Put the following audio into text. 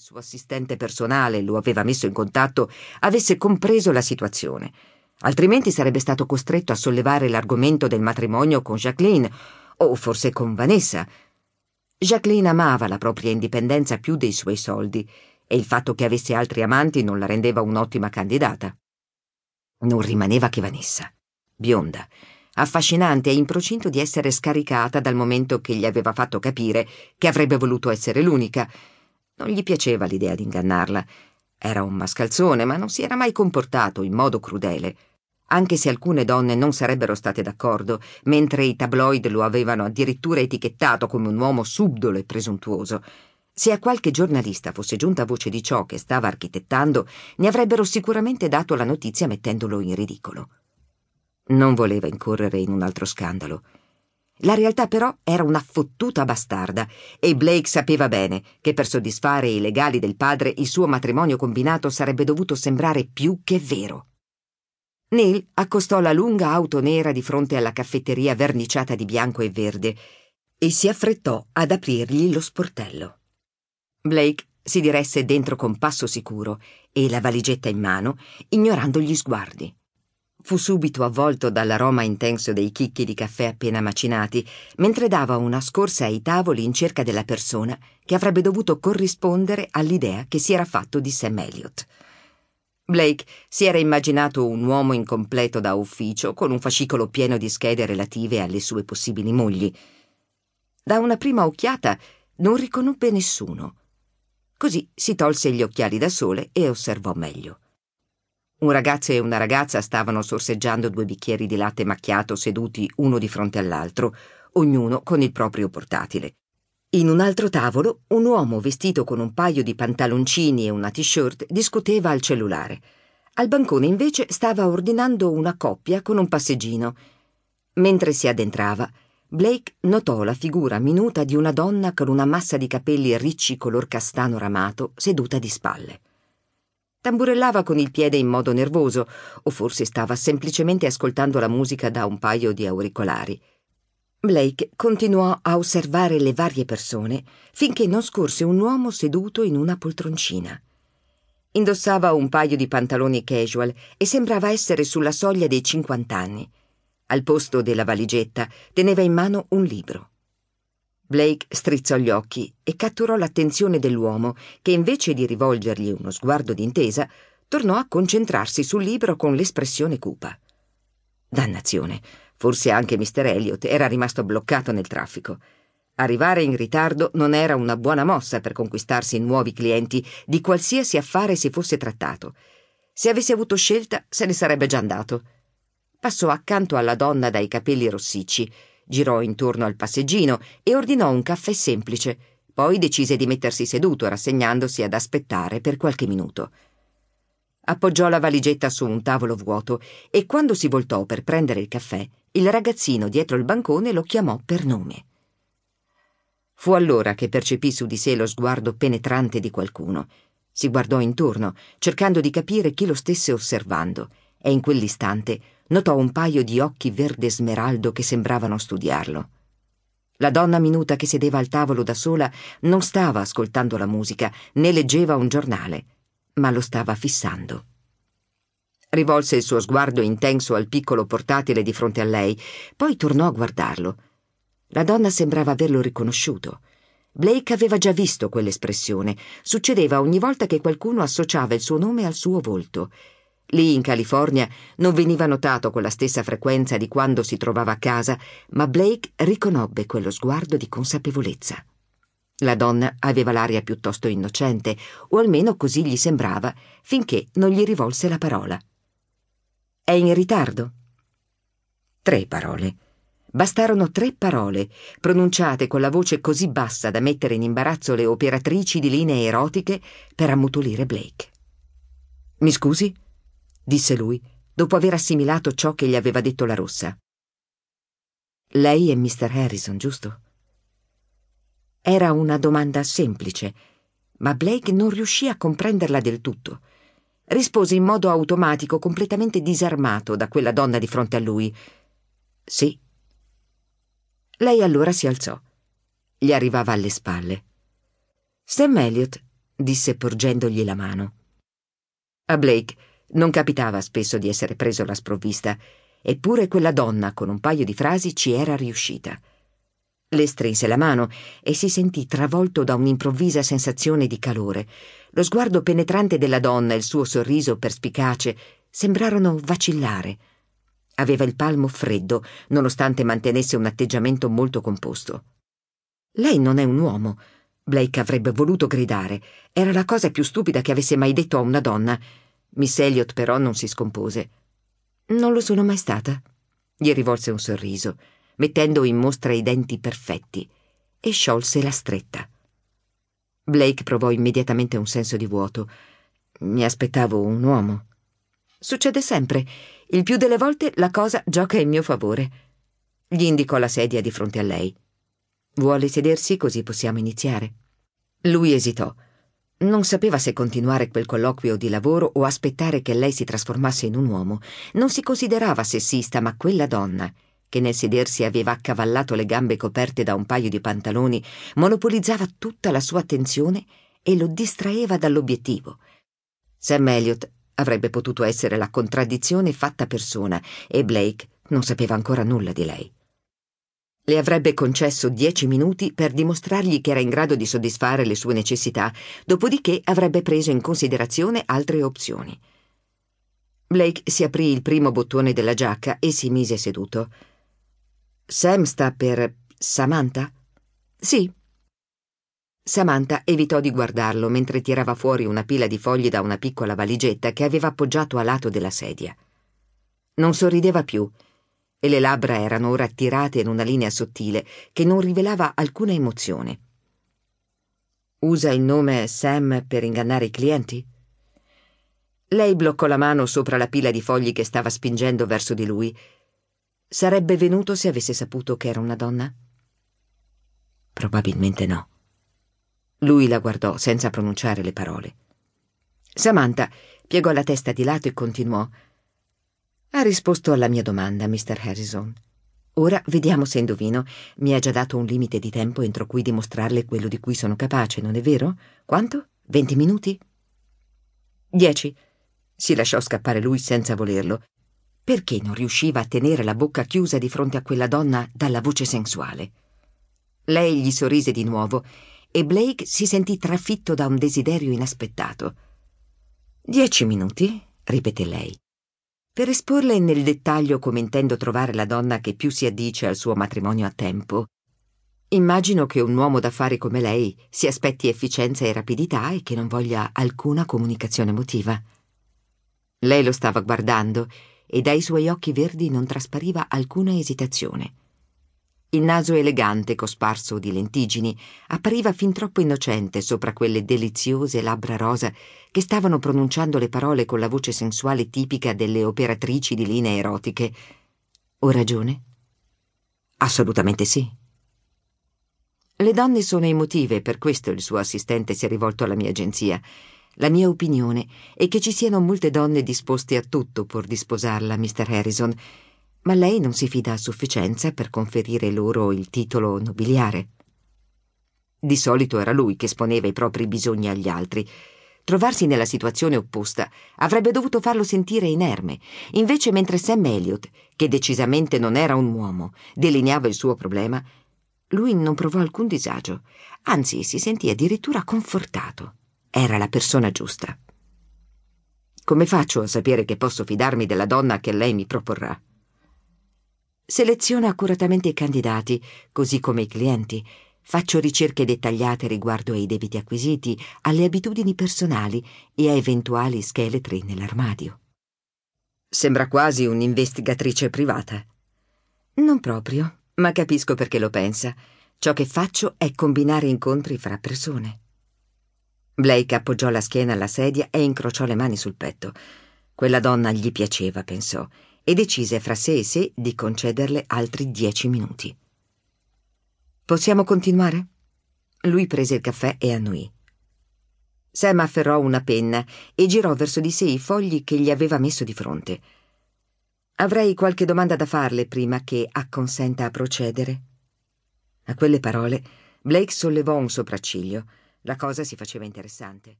suo assistente personale lo aveva messo in contatto, avesse compreso la situazione. Altrimenti sarebbe stato costretto a sollevare l'argomento del matrimonio con Jacqueline, o forse con Vanessa. Jacqueline amava la propria indipendenza più dei suoi soldi, e il fatto che avesse altri amanti non la rendeva un'ottima candidata. Non rimaneva che Vanessa, bionda, affascinante e in procinto di essere scaricata dal momento che gli aveva fatto capire che avrebbe voluto essere l'unica, non gli piaceva l'idea di ingannarla. Era un mascalzone, ma non si era mai comportato in modo crudele. Anche se alcune donne non sarebbero state d'accordo, mentre i tabloid lo avevano addirittura etichettato come un uomo subdolo e presuntuoso. Se a qualche giornalista fosse giunta voce di ciò che stava architettando, ne avrebbero sicuramente dato la notizia mettendolo in ridicolo. Non voleva incorrere in un altro scandalo. La realtà però era una fottuta bastarda e Blake sapeva bene che per soddisfare i legali del padre il suo matrimonio combinato sarebbe dovuto sembrare più che vero. Neil accostò la lunga auto nera di fronte alla caffetteria verniciata di bianco e verde e si affrettò ad aprirgli lo sportello. Blake si diresse dentro con passo sicuro e la valigetta in mano, ignorando gli sguardi. Fu subito avvolto dall'aroma intenso dei chicchi di caffè appena macinati, mentre dava una scorsa ai tavoli in cerca della persona che avrebbe dovuto corrispondere all'idea che si era fatto di Sam Elliot. Blake si era immaginato un uomo incompleto da ufficio, con un fascicolo pieno di schede relative alle sue possibili mogli. Da una prima occhiata non riconobbe nessuno. Così si tolse gli occhiali da sole e osservò meglio. Un ragazzo e una ragazza stavano sorseggiando due bicchieri di latte macchiato seduti uno di fronte all'altro, ognuno con il proprio portatile. In un altro tavolo, un uomo vestito con un paio di pantaloncini e una t-shirt discuteva al cellulare. Al bancone invece stava ordinando una coppia con un passeggino. Mentre si addentrava, Blake notò la figura minuta di una donna con una massa di capelli ricci color castano ramato seduta di spalle. Tamburellava con il piede in modo nervoso, o forse stava semplicemente ascoltando la musica da un paio di auricolari. Blake continuò a osservare le varie persone finché non scorse un uomo seduto in una poltroncina. Indossava un paio di pantaloni casual e sembrava essere sulla soglia dei cinquant'anni. Al posto della valigetta teneva in mano un libro. Blake strizzò gli occhi e catturò l'attenzione dell'uomo, che invece di rivolgergli uno sguardo d'intesa, tornò a concentrarsi sul libro con l'espressione cupa. Dannazione, forse anche Mr. Elliot era rimasto bloccato nel traffico. Arrivare in ritardo non era una buona mossa per conquistarsi nuovi clienti di qualsiasi affare si fosse trattato. Se avesse avuto scelta, se ne sarebbe già andato. Passò accanto alla donna dai capelli rossicci girò intorno al passeggino e ordinò un caffè semplice. Poi decise di mettersi seduto, rassegnandosi ad aspettare per qualche minuto. Appoggiò la valigetta su un tavolo vuoto e quando si voltò per prendere il caffè, il ragazzino dietro il bancone lo chiamò per nome. Fu allora che percepì su di sé lo sguardo penetrante di qualcuno. Si guardò intorno, cercando di capire chi lo stesse osservando, e in quell'istante notò un paio di occhi verde smeraldo che sembravano studiarlo. La donna minuta che sedeva al tavolo da sola non stava ascoltando la musica né leggeva un giornale, ma lo stava fissando. Rivolse il suo sguardo intenso al piccolo portatile di fronte a lei, poi tornò a guardarlo. La donna sembrava averlo riconosciuto. Blake aveva già visto quell'espressione. Succedeva ogni volta che qualcuno associava il suo nome al suo volto Lì in California non veniva notato con la stessa frequenza di quando si trovava a casa, ma Blake riconobbe quello sguardo di consapevolezza. La donna aveva l'aria piuttosto innocente, o almeno così gli sembrava, finché non gli rivolse la parola. È in ritardo? Tre parole. Bastarono tre parole, pronunciate con la voce così bassa da mettere in imbarazzo le operatrici di linee erotiche per ammutolire Blake. Mi scusi? Disse lui, dopo aver assimilato ciò che gli aveva detto la rossa. Lei è Mr. Harrison, giusto? Era una domanda semplice, ma Blake non riuscì a comprenderla del tutto. Rispose in modo automatico, completamente disarmato da quella donna di fronte a lui. Sì. Lei allora si alzò. Gli arrivava alle spalle. Sam Elliot, disse porgendogli la mano. A Blake non capitava spesso di essere preso alla sprovvista, eppure quella donna con un paio di frasi ci era riuscita. Le strinse la mano e si sentì travolto da un'improvvisa sensazione di calore. Lo sguardo penetrante della donna e il suo sorriso perspicace sembrarono vacillare. Aveva il palmo freddo, nonostante mantenesse un atteggiamento molto composto. Lei non è un uomo. Blake avrebbe voluto gridare. Era la cosa più stupida che avesse mai detto a una donna. Miss Elliot però non si scompose. Non lo sono mai stata. Gli rivolse un sorriso, mettendo in mostra i denti perfetti, e sciolse la stretta. Blake provò immediatamente un senso di vuoto. Mi aspettavo un uomo. Succede sempre. Il più delle volte la cosa gioca in mio favore. Gli indicò la sedia di fronte a lei. Vuole sedersi così possiamo iniziare? Lui esitò. Non sapeva se continuare quel colloquio di lavoro o aspettare che lei si trasformasse in un uomo. Non si considerava sessista, ma quella donna, che nel sedersi aveva accavallato le gambe coperte da un paio di pantaloni, monopolizzava tutta la sua attenzione e lo distraeva dall'obiettivo. Sam Elliot avrebbe potuto essere la contraddizione fatta persona e Blake non sapeva ancora nulla di lei. Le avrebbe concesso dieci minuti per dimostrargli che era in grado di soddisfare le sue necessità, dopodiché avrebbe preso in considerazione altre opzioni. Blake si aprì il primo bottone della giacca e si mise seduto. Sam sta per Samantha? Sì. Samantha evitò di guardarlo mentre tirava fuori una pila di fogli da una piccola valigetta che aveva appoggiato a lato della sedia. Non sorrideva più e le labbra erano ora tirate in una linea sottile che non rivelava alcuna emozione. Usa il nome Sam per ingannare i clienti? Lei bloccò la mano sopra la pila di fogli che stava spingendo verso di lui. Sarebbe venuto se avesse saputo che era una donna? Probabilmente no. Lui la guardò senza pronunciare le parole. Samantha piegò la testa di lato e continuò. Ha risposto alla mia domanda, Mr. Harrison. Ora vediamo se indovino. Mi ha già dato un limite di tempo entro cui dimostrarle quello di cui sono capace, non è vero? Quanto? Venti minuti? Dieci. Si lasciò scappare lui senza volerlo. Perché non riusciva a tenere la bocca chiusa di fronte a quella donna dalla voce sensuale? Lei gli sorrise di nuovo e Blake si sentì trafitto da un desiderio inaspettato. Dieci minuti? ripeté lei. Per esporle nel dettaglio come intendo trovare la donna che più si addice al suo matrimonio a tempo, immagino che un uomo d'affari come lei si aspetti efficienza e rapidità e che non voglia alcuna comunicazione emotiva. Lei lo stava guardando e dai suoi occhi verdi non traspariva alcuna esitazione. Il naso elegante, cosparso di lentiggini, appariva fin troppo innocente sopra quelle deliziose labbra rosa che stavano pronunciando le parole con la voce sensuale tipica delle operatrici di linee erotiche. Ho ragione? Assolutamente sì. Le donne sono emotive, per questo il suo assistente si è rivolto alla mia agenzia. La mia opinione è che ci siano molte donne disposte a tutto pur di sposarla, Mr. Harrison ma lei non si fida a sufficienza per conferire loro il titolo nobiliare. Di solito era lui che esponeva i propri bisogni agli altri. Trovarsi nella situazione opposta avrebbe dovuto farlo sentire inerme. Invece, mentre Sam Elliot, che decisamente non era un uomo, delineava il suo problema, lui non provò alcun disagio, anzi si sentì addirittura confortato. Era la persona giusta. Come faccio a sapere che posso fidarmi della donna che lei mi proporrà? Seleziono accuratamente i candidati, così come i clienti. Faccio ricerche dettagliate riguardo ai debiti acquisiti, alle abitudini personali e a eventuali scheletri nell'armadio. Sembra quasi un'investigatrice privata. Non proprio, ma capisco perché lo pensa. Ciò che faccio è combinare incontri fra persone. Blake appoggiò la schiena alla sedia e incrociò le mani sul petto. Quella donna gli piaceva, pensò e decise fra sé e sé di concederle altri dieci minuti. Possiamo continuare? Lui prese il caffè e annuì. Sam afferrò una penna e girò verso di sé i fogli che gli aveva messo di fronte. Avrei qualche domanda da farle prima che acconsenta a procedere. A quelle parole Blake sollevò un sopracciglio. La cosa si faceva interessante.